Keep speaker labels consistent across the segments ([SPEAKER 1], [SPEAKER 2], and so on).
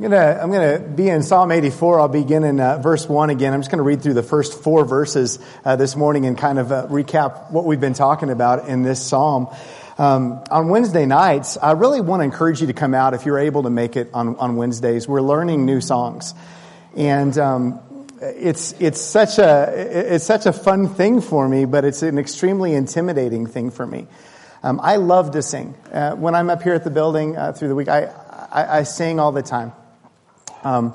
[SPEAKER 1] I'm gonna, I'm gonna be in Psalm 84. I'll begin in uh, verse 1 again. I'm just gonna read through the first four verses uh, this morning and kind of uh, recap what we've been talking about in this psalm. Um, on Wednesday nights, I really want to encourage you to come out if you're able to make it on, on Wednesdays. We're learning new songs. And um, it's, it's, such a, it's such a fun thing for me, but it's an extremely intimidating thing for me. Um, I love to sing. Uh, when I'm up here at the building uh, through the week, I, I, I sing all the time. Um,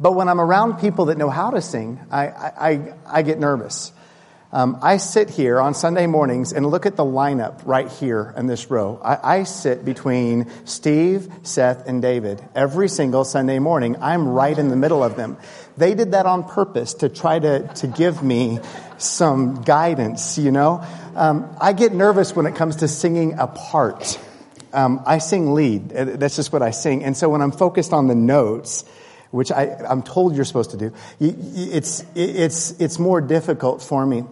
[SPEAKER 1] but when I'm around people that know how to sing, I, I, I get nervous. Um, I sit here on Sunday mornings and look at the lineup right here in this row. I, I, sit between Steve, Seth, and David every single Sunday morning. I'm right in the middle of them. They did that on purpose to try to, to give me some guidance, you know? Um, I get nervous when it comes to singing a part. Um, I sing lead. That's just what I sing. And so when I'm focused on the notes, which I, am told you're supposed to do, it's, it's, it's more difficult for me.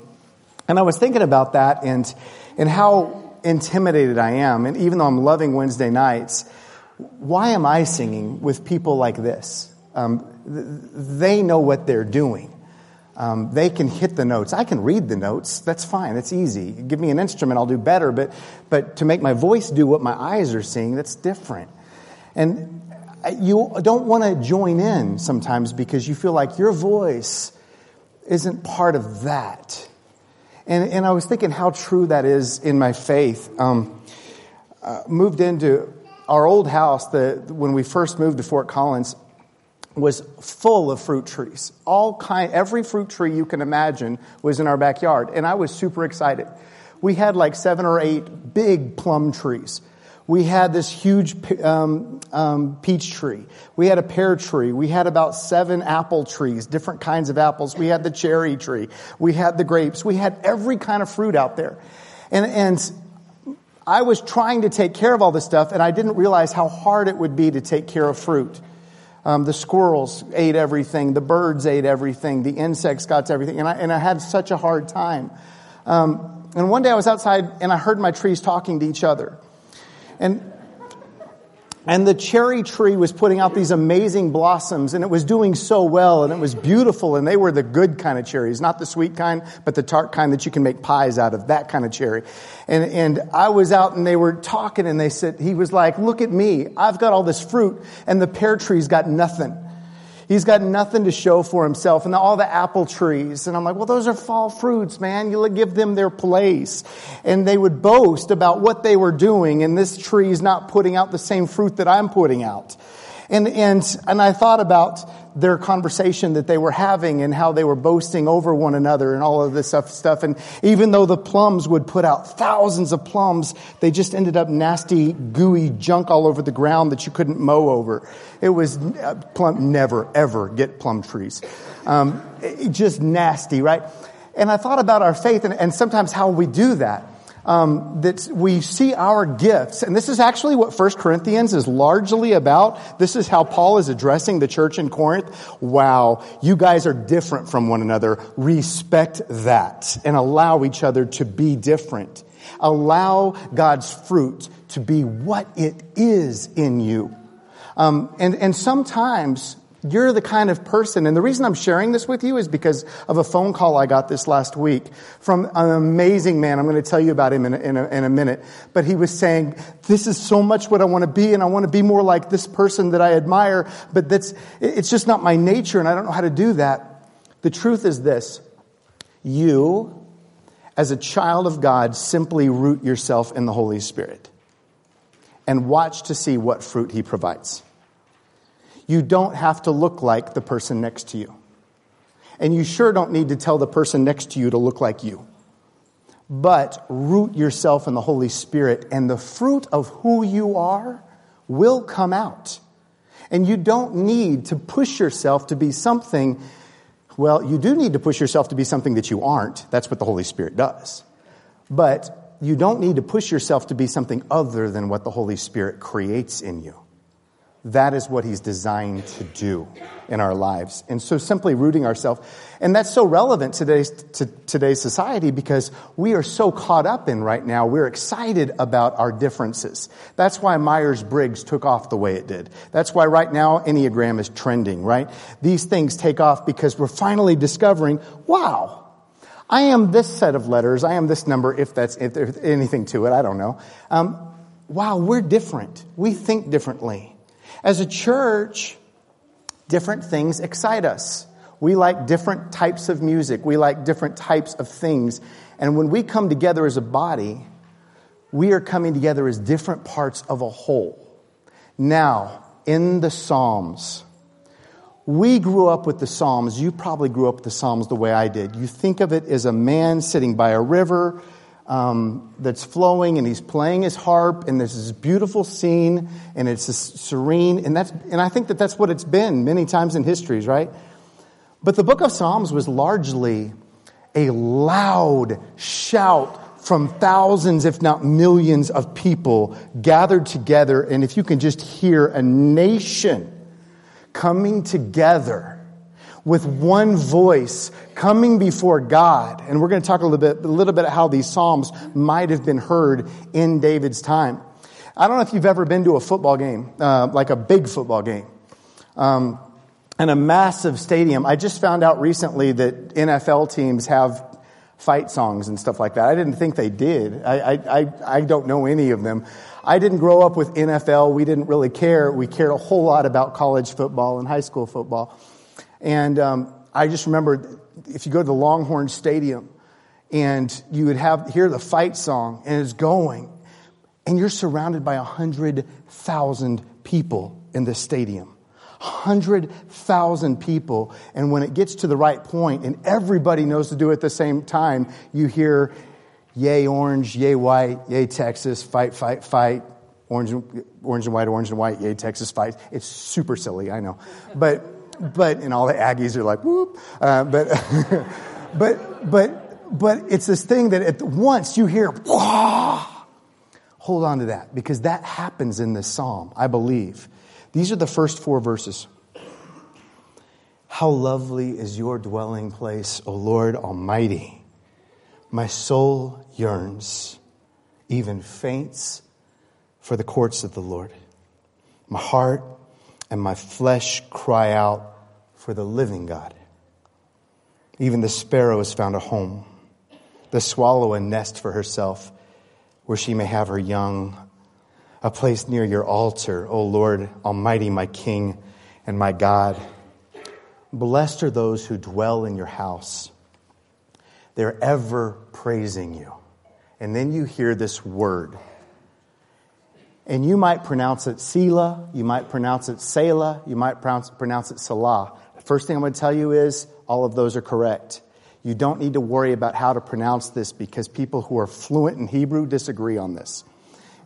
[SPEAKER 1] And I was thinking about that and, and how intimidated I am. And even though I'm loving Wednesday nights, why am I singing with people like this? Um, they know what they're doing. Um, they can hit the notes. I can read the notes. That's fine. That's easy. Give me an instrument, I'll do better. But, but to make my voice do what my eyes are seeing, that's different. And you don't want to join in sometimes because you feel like your voice isn't part of that. And, and I was thinking how true that is in my faith. Um, uh, moved into our old house the, when we first moved to Fort Collins was full of fruit trees. All kind, every fruit tree you can imagine was in our backyard. And I was super excited. We had like seven or eight big plum trees. We had this huge um, um, peach tree. We had a pear tree. We had about seven apple trees, different kinds of apples. We had the cherry tree. We had the grapes. We had every kind of fruit out there. And, and I was trying to take care of all this stuff, and I didn't realize how hard it would be to take care of fruit. Um, the squirrels ate everything. The birds ate everything. The insects got everything. And I, and I had such a hard time. Um, and one day I was outside and I heard my trees talking to each other. And and the cherry tree was putting out these amazing blossoms and it was doing so well and it was beautiful and they were the good kind of cherries, not the sweet kind, but the tart kind that you can make pies out of, that kind of cherry. And, and I was out and they were talking and they said, he was like, look at me. I've got all this fruit and the pear tree's got nothing. He's got nothing to show for himself and all the apple trees. And I'm like, well, those are fall fruits, man. You give them their place. And they would boast about what they were doing. And this tree is not putting out the same fruit that I'm putting out. And, and, and I thought about their conversation that they were having and how they were boasting over one another and all of this stuff. And even though the plums would put out thousands of plums, they just ended up nasty, gooey junk all over the ground that you couldn't mow over. It was uh, plum, never, ever get plum trees. Um, just nasty, right? And I thought about our faith and, and sometimes how we do that um, that we see our gifts, and this is actually what First Corinthians is largely about. This is how Paul is addressing the church in Corinth. Wow, you guys are different from one another. Respect that and allow each other to be different. Allow God's fruit to be what it is in you. Um, and, and sometimes you're the kind of person, and the reason I'm sharing this with you is because of a phone call I got this last week from an amazing man. I'm going to tell you about him in a, in a, in a minute. But he was saying, this is so much what I want to be, and I want to be more like this person that I admire, but that's, it's just not my nature, and I don't know how to do that. The truth is this. You, as a child of God, simply root yourself in the Holy Spirit and watch to see what fruit he provides. You don't have to look like the person next to you. And you sure don't need to tell the person next to you to look like you. But root yourself in the Holy Spirit, and the fruit of who you are will come out. And you don't need to push yourself to be something. Well, you do need to push yourself to be something that you aren't. That's what the Holy Spirit does. But you don't need to push yourself to be something other than what the Holy Spirit creates in you. That is what he's designed to do in our lives. And so simply rooting ourselves, and that's so relevant today's, to today's society because we are so caught up in right now. We're excited about our differences. That's why Myers-Briggs took off the way it did. That's why right now Enneagram is trending, right? These things take off because we're finally discovering, wow, I am this set of letters. I am this number, if that's if there's anything to it. I don't know. Um, wow, we're different. We think differently. As a church, different things excite us. We like different types of music. We like different types of things. And when we come together as a body, we are coming together as different parts of a whole. Now, in the Psalms, we grew up with the Psalms. You probably grew up with the Psalms the way I did. You think of it as a man sitting by a river um, that's flowing and he's playing his harp and there's this beautiful scene and it's serene and that's and I think that that's what it's been many times in histories, right? But the book of Psalms was largely a loud shout from thousands, if not millions of people gathered together. And if you can just hear a nation coming together with one voice coming before God. And we're going to talk a little bit, a little bit how these Psalms might have been heard in David's time. I don't know if you've ever been to a football game, uh, like a big football game. Um, and a massive stadium. I just found out recently that NFL teams have fight songs and stuff like that. I didn't think they did. I, I, I, don't know any of them. I didn't grow up with NFL. We didn't really care. We cared a whole lot about college football and high school football. And um, I just remember if you go to the Longhorn Stadium and you would have hear the fight song and it's going, and you're surrounded by a hundred thousand people in the stadium. Hundred thousand people, and when it gets to the right point, and everybody knows to do it at the same time, you hear, "Yay orange, yay white, yay Texas, fight, fight, fight." Orange, orange and white, orange and white, yay Texas, fight. It's super silly, I know, but but and all the Aggies are like whoop. Uh, but but but but it's this thing that at once you hear. Wah! Hold on to that because that happens in this psalm, I believe. These are the first four verses. How lovely is your dwelling place, O Lord Almighty. My soul yearns, even faints for the courts of the Lord. My heart and my flesh cry out for the living God. Even the sparrow has found a home, the swallow a nest for herself where she may have her young, a place near your altar, O Lord Almighty, my King and my God. Blessed are those who dwell in your house. They're ever praising you. And then you hear this word. And you might pronounce it Selah, you might pronounce it Selah, you might pronounce, pronounce it Salah. The First thing I'm going to tell you is all of those are correct. You don't need to worry about how to pronounce this because people who are fluent in Hebrew disagree on this.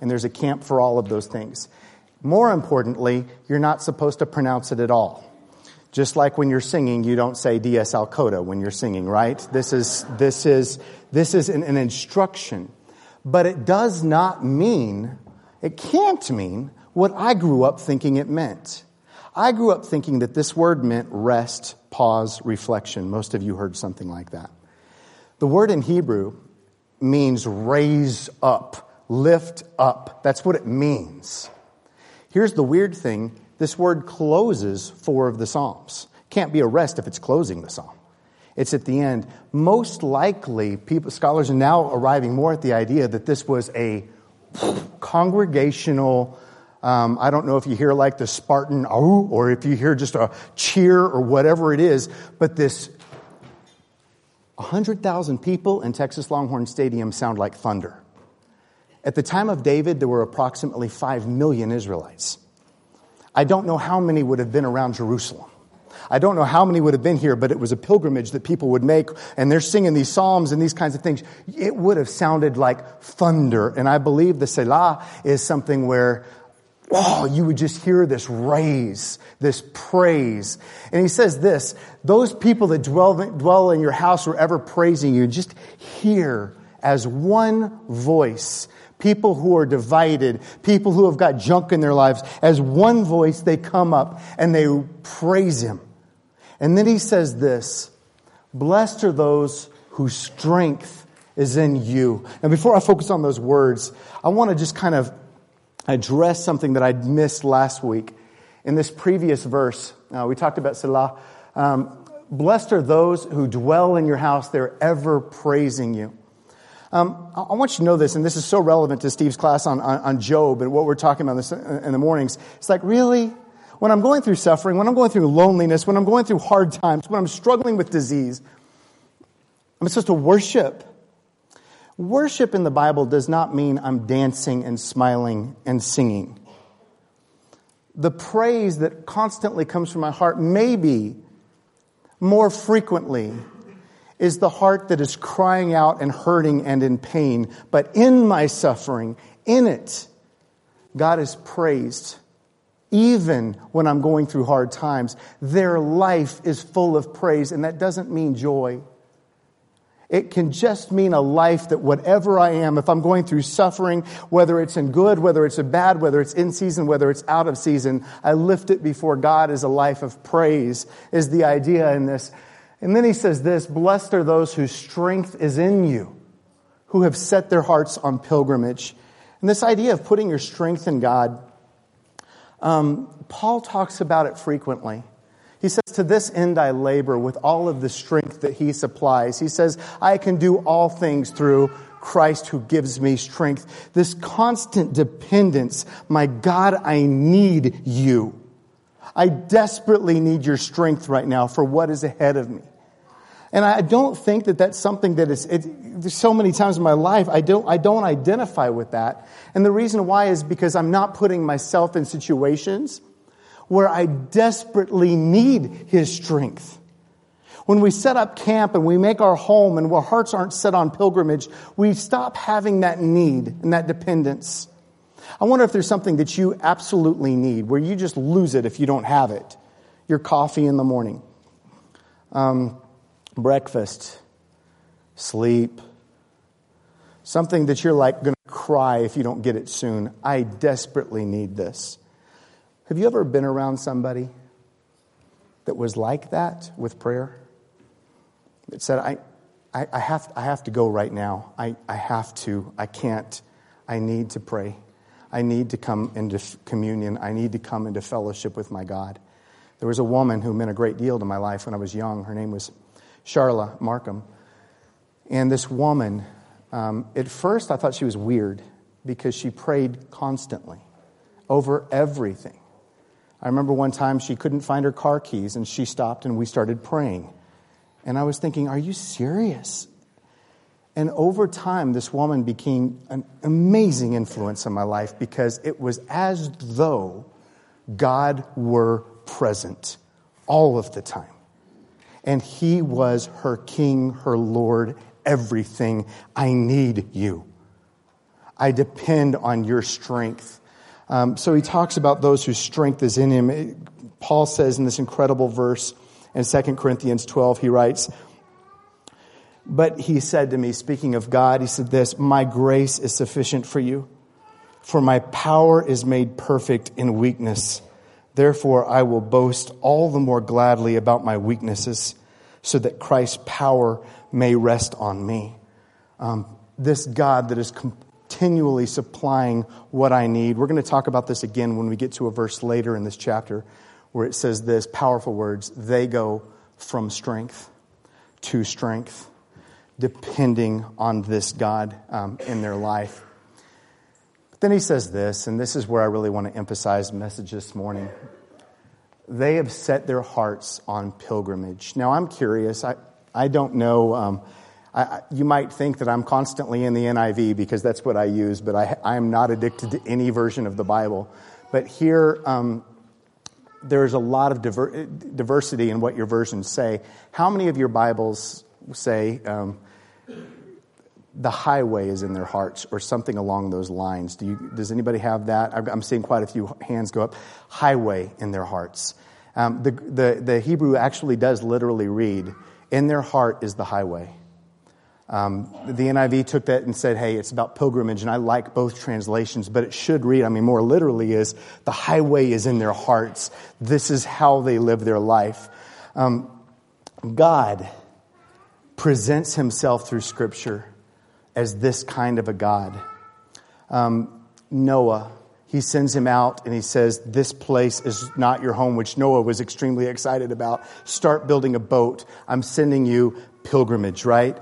[SPEAKER 1] And there's a camp for all of those things. More importantly, you're not supposed to pronounce it at all. Just like when you're singing, you don't say Dies al coda when you're singing, right? This is, this is, this is an, an instruction. But it does not mean, it can't mean what I grew up thinking it meant. I grew up thinking that this word meant rest, pause, reflection. Most of you heard something like that. The word in Hebrew means raise up, lift up. That's what it means. Here's the weird thing this word closes four of the Psalms. Can't be a rest if it's closing the Psalm. It's at the end. Most likely, people, scholars are now arriving more at the idea that this was a congregational um, I don't know if you hear like the Spartan or if you hear just a cheer or whatever it is, but this 100,000 people in Texas Longhorn Stadium sound like thunder. At the time of David, there were approximately 5 million Israelites. I don't know how many would have been around Jerusalem. I don't know how many would have been here, but it was a pilgrimage that people would make, and they're singing these psalms and these kinds of things. It would have sounded like thunder, and I believe the Selah is something where oh, you would just hear this raise, this praise. And he says this, those people that dwell, dwell in your house are ever praising you, just hear as one voice people who are divided, people who have got junk in their lives, as one voice, they come up and they praise him. And then he says this Blessed are those whose strength is in you. And before I focus on those words, I want to just kind of address something that I'd missed last week. In this previous verse, uh, we talked about Selah. Um, Blessed are those who dwell in your house, they're ever praising you. Um, I want you to know this, and this is so relevant to Steve's class on, on, on Job and what we're talking about this in the mornings. It's like, really? When I'm going through suffering, when I'm going through loneliness, when I'm going through hard times, when I'm struggling with disease, I'm supposed to worship. Worship in the Bible does not mean I'm dancing and smiling and singing. The praise that constantly comes from my heart, may be more frequently, is the heart that is crying out and hurting and in pain. But in my suffering, in it, God is praised. Even when I'm going through hard times, their life is full of praise, and that doesn't mean joy. It can just mean a life that whatever I am, if I'm going through suffering, whether it's in good, whether it's in bad, whether it's in season, whether it's out of season, I lift it before God as a life of praise, is the idea in this. And then he says this Blessed are those whose strength is in you, who have set their hearts on pilgrimage. And this idea of putting your strength in God, um, Paul talks about it frequently. He says, To this end I labor with all of the strength that he supplies. He says, I can do all things through Christ who gives me strength. This constant dependence, my God, I need you. I desperately need your strength right now for what is ahead of me. And I don't think that that's something that is, it, there's so many times in my life, I don't, I don't identify with that. And the reason why is because I'm not putting myself in situations where I desperately need His strength. When we set up camp and we make our home and our hearts aren't set on pilgrimage, we stop having that need and that dependence. I wonder if there's something that you absolutely need where you just lose it if you don't have it. Your coffee in the morning, um, breakfast, sleep, something that you're like going to cry if you don't get it soon. I desperately need this. Have you ever been around somebody that was like that with prayer? That said, I, I, I, have, I have to go right now. I, I have to. I can't. I need to pray. I need to come into communion. I need to come into fellowship with my God. There was a woman who meant a great deal to my life when I was young. Her name was Charla Markham. And this woman, um, at first I thought she was weird because she prayed constantly over everything. I remember one time she couldn't find her car keys and she stopped and we started praying. And I was thinking, are you serious? And over time, this woman became an amazing influence in my life because it was as though God were present all of the time. And He was her King, her Lord, everything. I need you. I depend on your strength. Um, so he talks about those whose strength is in him. Paul says in this incredible verse in 2 Corinthians 12, he writes, But he said to me, speaking of God, he said this, My grace is sufficient for you, for my power is made perfect in weakness. Therefore, I will boast all the more gladly about my weaknesses, so that Christ's power may rest on me. Um, this God that is continually supplying what I need. We're going to talk about this again when we get to a verse later in this chapter where it says this powerful words they go from strength to strength, depending on this God um, in their life. But then he says this, and this is where I really want to emphasize message this morning. They have set their hearts on pilgrimage. Now, I'm curious. I, I don't know. Um, I, you might think that I'm constantly in the NIV because that's what I use, but I, I am not addicted to any version of the Bible. But here, um, there's a lot of diver- diversity in what your versions say. How many of your Bibles say um, the highway is in their hearts or something along those lines? Do you, does anybody have that? I'm seeing quite a few hands go up. Highway in their hearts. Um, the, the, the Hebrew actually does literally read, in their heart is the highway. Um, the NIV took that and said, hey, it's about pilgrimage, and I like both translations, but it should read, I mean, more literally, is the highway is in their hearts. This is how they live their life. Um, God presents himself through Scripture as this kind of a God. Um, Noah, he sends him out and he says, This place is not your home, which Noah was extremely excited about. Start building a boat. I'm sending you pilgrimage, right?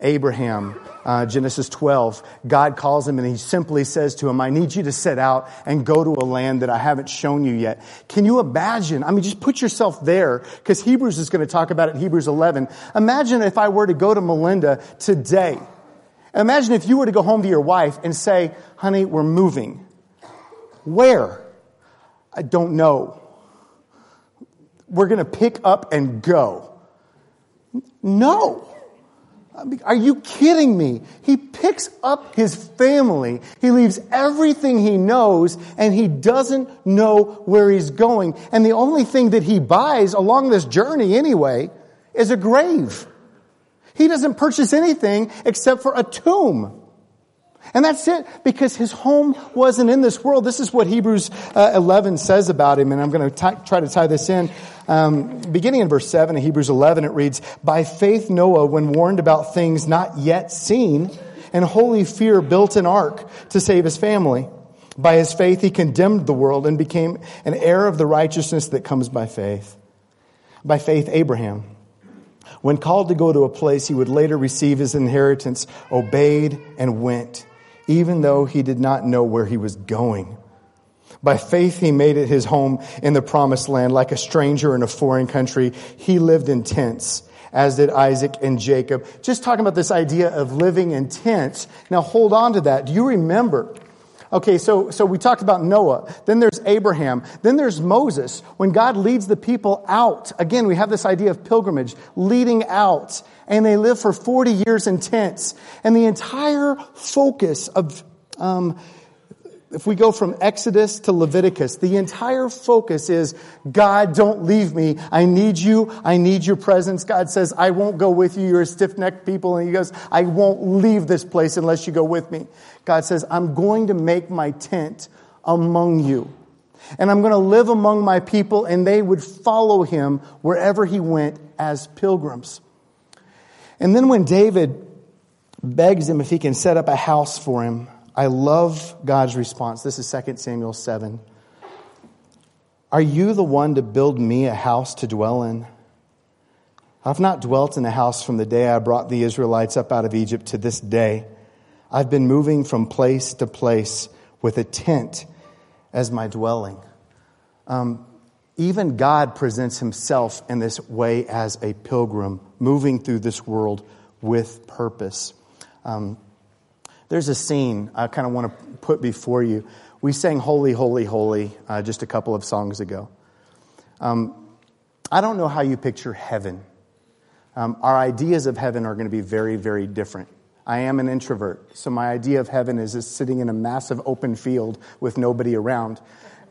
[SPEAKER 1] Abraham, uh, Genesis 12, God calls him and he simply says to him, I need you to set out and go to a land that I haven't shown you yet. Can you imagine? I mean, just put yourself there because Hebrews is going to talk about it in Hebrews 11. Imagine if I were to go to Melinda today. Imagine if you were to go home to your wife and say, honey, we're moving. Where? I don't know. We're going to pick up and go. No. Are you kidding me? He picks up his family. He leaves everything he knows and he doesn't know where he's going. And the only thing that he buys along this journey anyway is a grave. He doesn't purchase anything except for a tomb. And that's it, because his home wasn't in this world. This is what Hebrews uh, 11 says about him, and I'm going to try to tie this in. Um, beginning in verse 7 of Hebrews 11, it reads, By faith Noah, when warned about things not yet seen, and holy fear built an ark to save his family. By his faith he condemned the world and became an heir of the righteousness that comes by faith. By faith Abraham, when called to go to a place he would later receive his inheritance, obeyed and went even though he did not know where he was going. By faith, he made it his home in the promised land. Like a stranger in a foreign country, he lived in tents, as did Isaac and Jacob. Just talking about this idea of living in tents. Now hold on to that. Do you remember? Okay, so, so we talked about Noah. Then there's Abraham. Then there's Moses. When God leads the people out, again, we have this idea of pilgrimage, leading out and they live for 40 years in tents. And the entire focus of, um, if we go from Exodus to Leviticus, the entire focus is, God, don't leave me. I need you. I need your presence. God says, I won't go with you. You're a stiff-necked people. And he goes, I won't leave this place unless you go with me. God says, I'm going to make my tent among you. And I'm going to live among my people and they would follow him wherever he went as pilgrims. And then when David begs him if he can set up a house for him, I love God's response. This is 2 Samuel 7. Are you the one to build me a house to dwell in? I've not dwelt in a house from the day I brought the Israelites up out of Egypt to this day. I've been moving from place to place with a tent as my dwelling. Um, even God presents himself in this way as a pilgrim, moving through this world with purpose. Um, there's a scene I kind of want to put before you. We sang Holy, Holy, Holy uh, just a couple of songs ago. Um, I don't know how you picture heaven. Um, our ideas of heaven are going to be very, very different. I am an introvert, so my idea of heaven is just sitting in a massive open field with nobody around.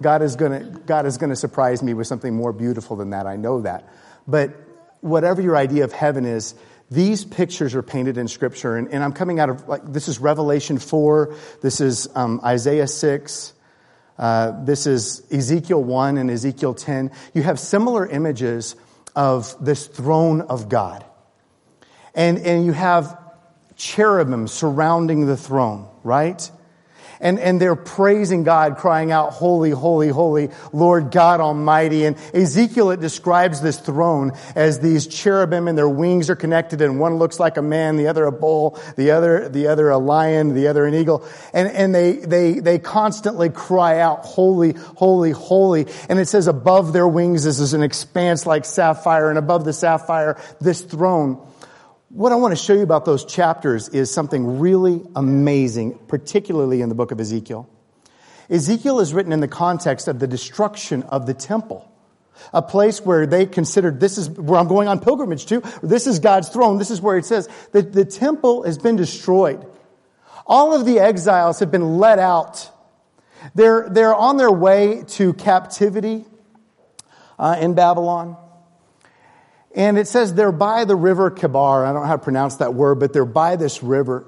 [SPEAKER 1] God is going to, God is going to surprise me with something more beautiful than that. I know that. But whatever your idea of heaven is, these pictures are painted in Scripture. And, and I'm coming out of, like, this is Revelation 4, this is um, Isaiah 6, uh, this is Ezekiel 1 and Ezekiel 10. You have similar images of this throne of God. And, and you have cherubim surrounding the throne, right? And, and they're praising God, crying out, Holy, holy, holy, Lord God Almighty. And Ezekiel, it describes this throne as these cherubim and their wings are connected and one looks like a man, the other a bull, the other, the other a lion, the other an eagle. And, and they, they, they constantly cry out, Holy, holy, holy. And it says above their wings this is an expanse like sapphire and above the sapphire, this throne. What I want to show you about those chapters is something really amazing, particularly in the book of Ezekiel. Ezekiel is written in the context of the destruction of the temple. A place where they considered this is where I'm going on pilgrimage to. This is God's throne. This is where it says that the temple has been destroyed. All of the exiles have been let out. They're, they're on their way to captivity uh, in Babylon. And it says they're by the river Kebar. I don't know how to pronounce that word, but they're by this river.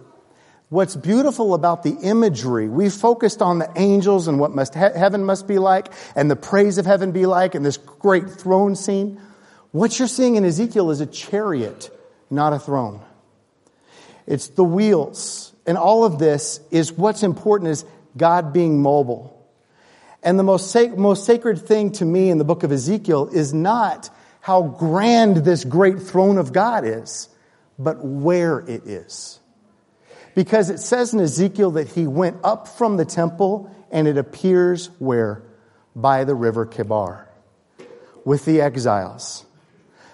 [SPEAKER 1] What's beautiful about the imagery, we focused on the angels and what must heaven must be like and the praise of heaven be like and this great throne scene. What you're seeing in Ezekiel is a chariot, not a throne. It's the wheels. And all of this is what's important is God being mobile. And the most, most sacred thing to me in the book of Ezekiel is not how grand this great throne of God is, but where it is. Because it says in Ezekiel that he went up from the temple and it appears where? By the river Kebar with the exiles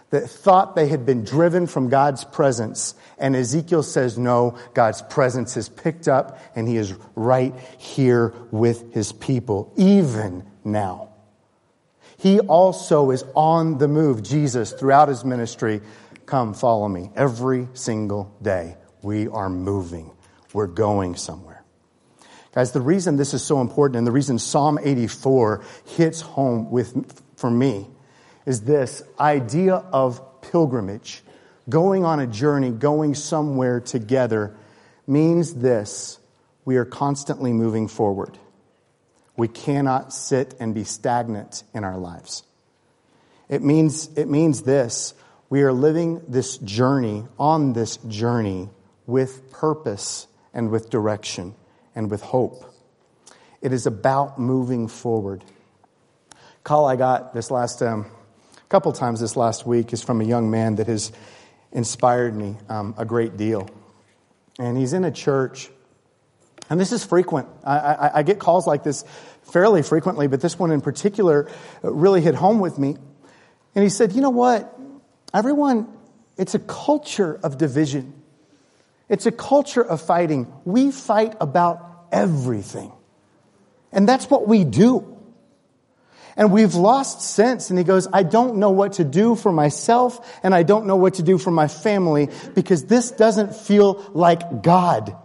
[SPEAKER 1] that thought they had been driven from God's presence. And Ezekiel says, no, God's presence is picked up and he is right here with his people, even now. He also is on the move, Jesus, throughout his ministry. Come, follow me. Every single day, we are moving. We're going somewhere. Guys, the reason this is so important and the reason Psalm 84 hits home with, for me is this idea of pilgrimage, going on a journey, going somewhere together, means this we are constantly moving forward. We cannot sit and be stagnant in our lives. It means, it means this we are living this journey, on this journey, with purpose and with direction and with hope. It is about moving forward. Call I got this last um, couple times this last week is from a young man that has inspired me um, a great deal. And he's in a church, and this is frequent. I, I, I get calls like this fairly frequently, but this one in particular uh, really hit home with me. And he said, You know what? Everyone, it's a culture of division. It's a culture of fighting. We fight about everything. And that's what we do. And we've lost sense. And he goes, I don't know what to do for myself and I don't know what to do for my family because this doesn't feel like God.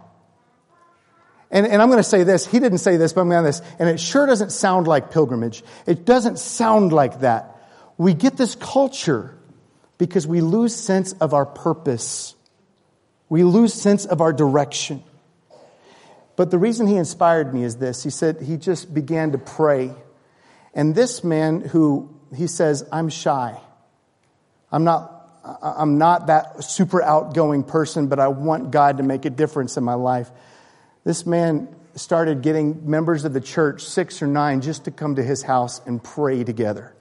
[SPEAKER 1] And, and I'm going to say this. He didn't say this, but I'm going to say this. And it sure doesn't sound like pilgrimage. It doesn't sound like that. We get this culture because we lose sense of our purpose. We lose sense of our direction. But the reason he inspired me is this. He said he just began to pray and this man who he says, I'm shy. I'm not, I'm not that super outgoing person, but I want God to make a difference in my life. This man started getting members of the church, six or nine, just to come to his house and pray together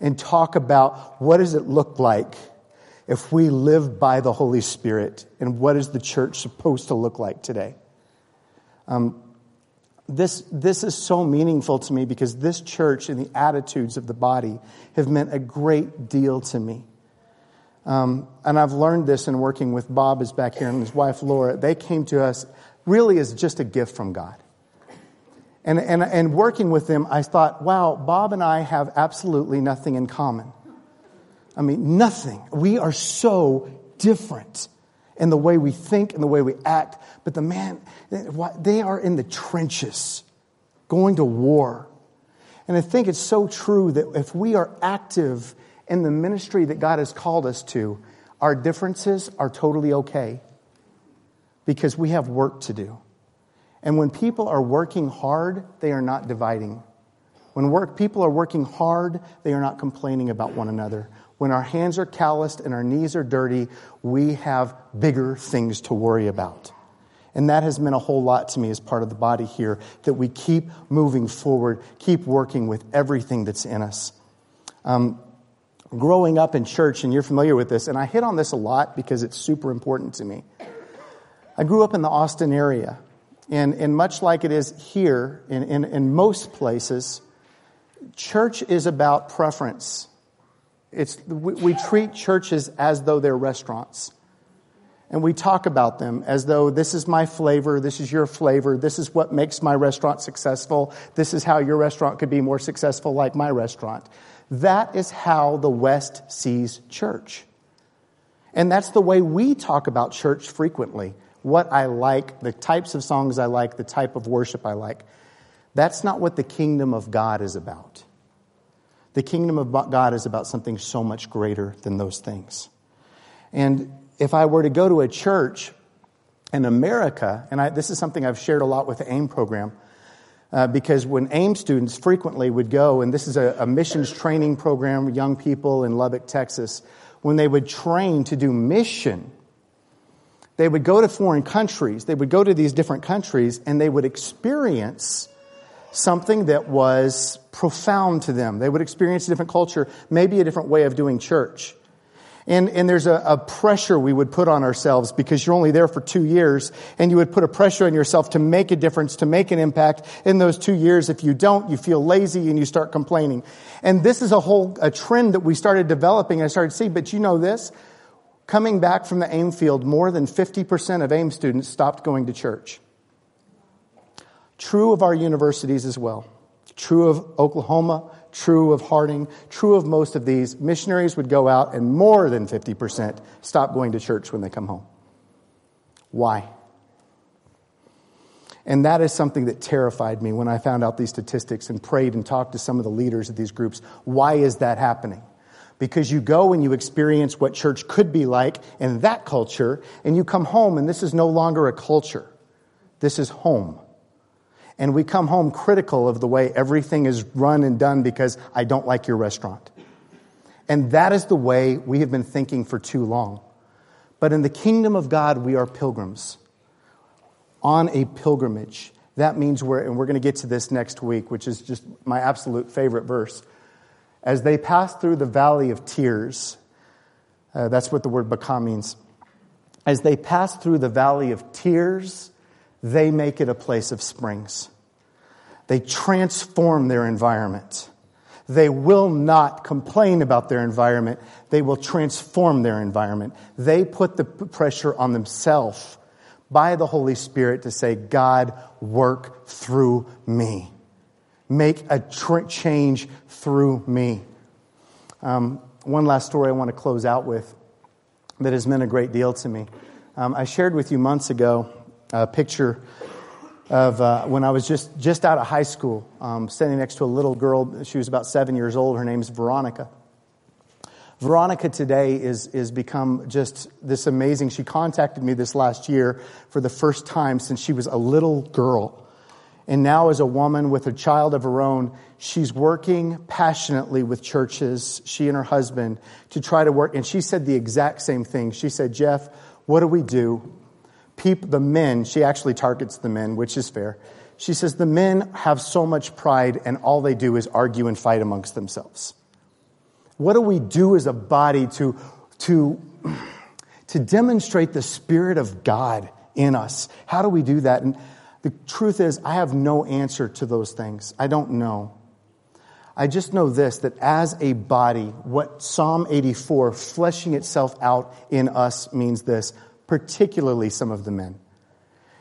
[SPEAKER 1] and talk about what does it look like if we live by the Holy Spirit and what is the church supposed to look like today. Um, this, this is so meaningful to me because this church and the attitudes of the body have meant a great deal to me. Um, and I've learned this in working with Bob, is back here, and his wife Laura. They came to us really is just a gift from God. And, and, and working with them, I thought, wow, Bob and I have absolutely nothing in common. I mean, nothing. We are so different in the way we think and the way we act. But the man, they are in the trenches going to war. And I think it's so true that if we are active in the ministry that God has called us to, our differences are totally okay because we have work to do. And when people are working hard, they are not dividing. When work, people are working hard, they are not complaining about one another. When our hands are calloused and our knees are dirty, we have bigger things to worry about. And that has meant a whole lot to me as part of the body here that we keep moving forward, keep working with everything that's in us. Um, growing up in church, and you're familiar with this, and I hit on this a lot because it's super important to me. I grew up in the Austin area, and, and much like it is here in, in, in most places, church is about preference. It's, we, we treat churches as though they're restaurants. And we talk about them as though this is my flavor, this is your flavor, this is what makes my restaurant successful, this is how your restaurant could be more successful like my restaurant. That is how the West sees church. And that's the way we talk about church frequently. What I like, the types of songs I like, the type of worship I like. That's not what the kingdom of God is about. The kingdom of God is about something so much greater than those things. And if I were to go to a church in America, and I, this is something I've shared a lot with the AIM program, uh, because when AIM students frequently would go, and this is a, a missions training program, young people in Lubbock, Texas, when they would train to do mission, they would go to foreign countries, they would go to these different countries, and they would experience something that was profound to them. They would experience a different culture, maybe a different way of doing church. And, and there's a, a, pressure we would put on ourselves because you're only there for two years and you would put a pressure on yourself to make a difference, to make an impact in those two years. If you don't, you feel lazy and you start complaining. And this is a whole, a trend that we started developing I started to see, but you know this? Coming back from the AIM field, more than 50% of AIM students stopped going to church. True of our universities as well. True of Oklahoma, true of Harding, true of most of these. Missionaries would go out and more than 50% stop going to church when they come home. Why? And that is something that terrified me when I found out these statistics and prayed and talked to some of the leaders of these groups. Why is that happening? Because you go and you experience what church could be like in that culture, and you come home and this is no longer a culture. This is home and we come home critical of the way everything is run and done because I don't like your restaurant. And that is the way we have been thinking for too long. But in the kingdom of God, we are pilgrims on a pilgrimage. That means we're, and we're going to get to this next week, which is just my absolute favorite verse. As they pass through the valley of tears, uh, that's what the word Baca means. As they pass through the valley of tears, they make it a place of springs. They transform their environment. They will not complain about their environment. They will transform their environment. They put the pressure on themselves by the Holy Spirit to say, God, work through me. Make a tr- change through me. Um, one last story I want to close out with that has meant a great deal to me. Um, I shared with you months ago a picture of uh, when I was just, just out of high school, um, standing next to a little girl. She was about seven years old. Her name's Veronica. Veronica today is, is become just this amazing. She contacted me this last year for the first time since she was a little girl. And now, as a woman with a child of her own, she's working passionately with churches, she and her husband, to try to work. And she said the exact same thing. She said, Jeff, what do we do people, the men, she actually targets the men, which is fair. She says the men have so much pride and all they do is argue and fight amongst themselves. What do we do as a body to, to, to demonstrate the Spirit of God in us? How do we do that? And the truth is, I have no answer to those things. I don't know. I just know this that as a body, what Psalm 84, fleshing itself out in us, means this particularly some of the men.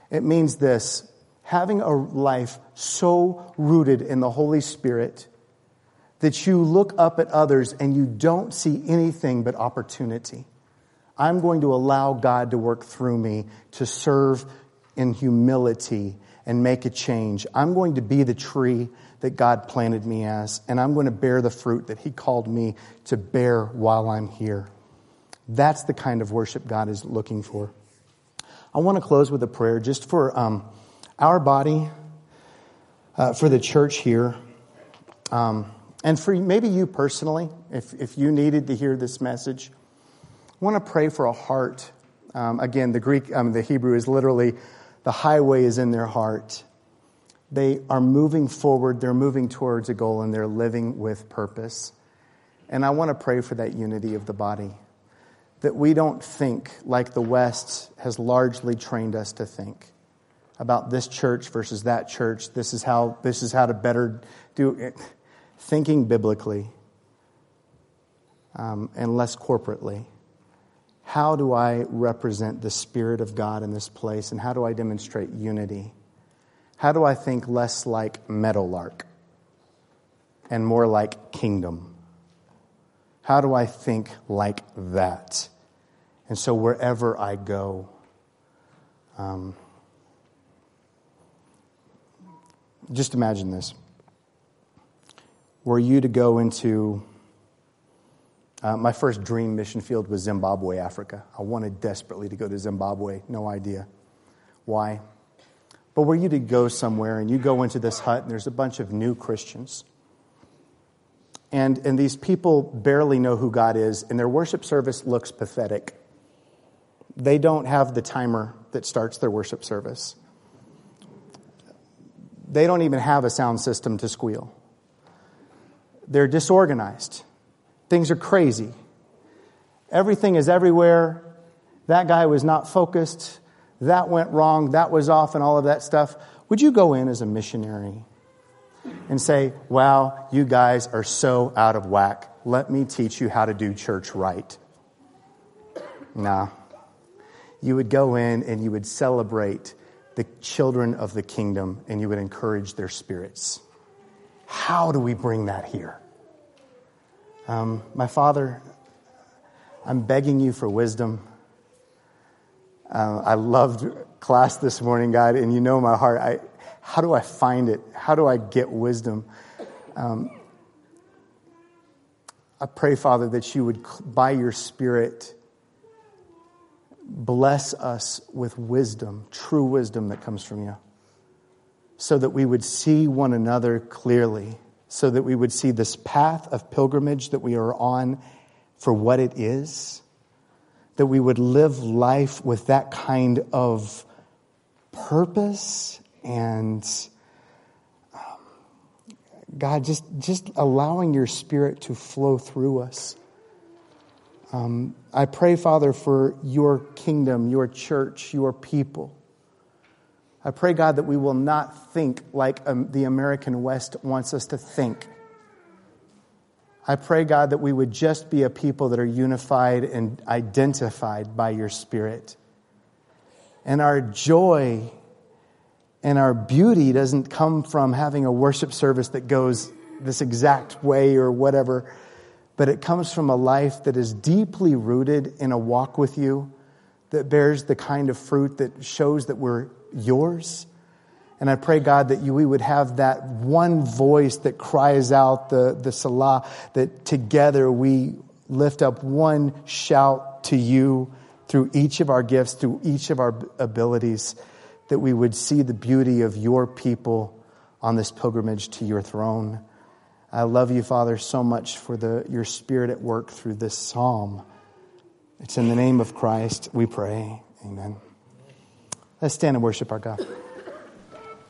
[SPEAKER 1] It means this having a life so rooted in the Holy Spirit that you look up at others and you don't see anything but opportunity. I'm going to allow God to work through me to serve in humility and make a change. I'm going to be the tree that God planted me as, and I'm going to bear the fruit that He called me to bear while I'm here. That's the kind of worship God is looking for. I want to close with a prayer just for um, our body, uh, for the church here, um, and for maybe you personally, if, if you needed to hear this message. I want to pray for a heart. Um, again, the Greek, um, the Hebrew is literally the highway is in their heart. They are moving forward, they're moving towards a goal, and they're living with purpose. And I want to pray for that unity of the body that we don't think like the West has largely trained us to think about this church versus that church. This is how, this is how to better do it. Thinking biblically um, and less corporately. How do I represent the Spirit of God in this place and how do I demonstrate unity? How do I think less like meadowlark and more like kingdom? How do I think like that? And so wherever I go, um, just imagine this. were you to go into uh, my first dream mission field was Zimbabwe, Africa. I wanted desperately to go to Zimbabwe, no idea why. But were you to go somewhere and you go into this hut and there's a bunch of new Christians, and, and these people barely know who God is, and their worship service looks pathetic. They don't have the timer that starts their worship service. They don't even have a sound system to squeal. They're disorganized. Things are crazy. Everything is everywhere. That guy was not focused. That went wrong. That was off, and all of that stuff. Would you go in as a missionary and say, Wow, you guys are so out of whack. Let me teach you how to do church right? Nah. You would go in and you would celebrate the children of the kingdom and you would encourage their spirits. How do we bring that here? Um, my Father, I'm begging you for wisdom. Uh, I loved class this morning, God, and you know my heart. I, how do I find it? How do I get wisdom? Um, I pray, Father, that you would, by your Spirit, bless us with wisdom, true wisdom that comes from you, so that we would see one another clearly so that we would see this path of pilgrimage that we are on for what it is, that we would live life with that kind of purpose and um, God, just, just allowing your spirit to flow through us. Um, I pray, Father, for your kingdom, your church, your people. I pray, God, that we will not think like um, the American West wants us to think. I pray, God, that we would just be a people that are unified and identified by your Spirit. And our joy and our beauty doesn't come from having a worship service that goes this exact way or whatever, but it comes from a life that is deeply rooted in a walk with you that bears the kind of fruit that shows that we're yours. And I pray, God, that you, we would have that one voice that cries out the, the Selah, that together we lift up one shout to you through each of our gifts, through each of our abilities, that we would see the beauty of your people on this pilgrimage to your throne. I love you, Father, so much for the, your spirit at work through this psalm. It's in the name of Christ we pray. Amen. Let's stand and worship our God.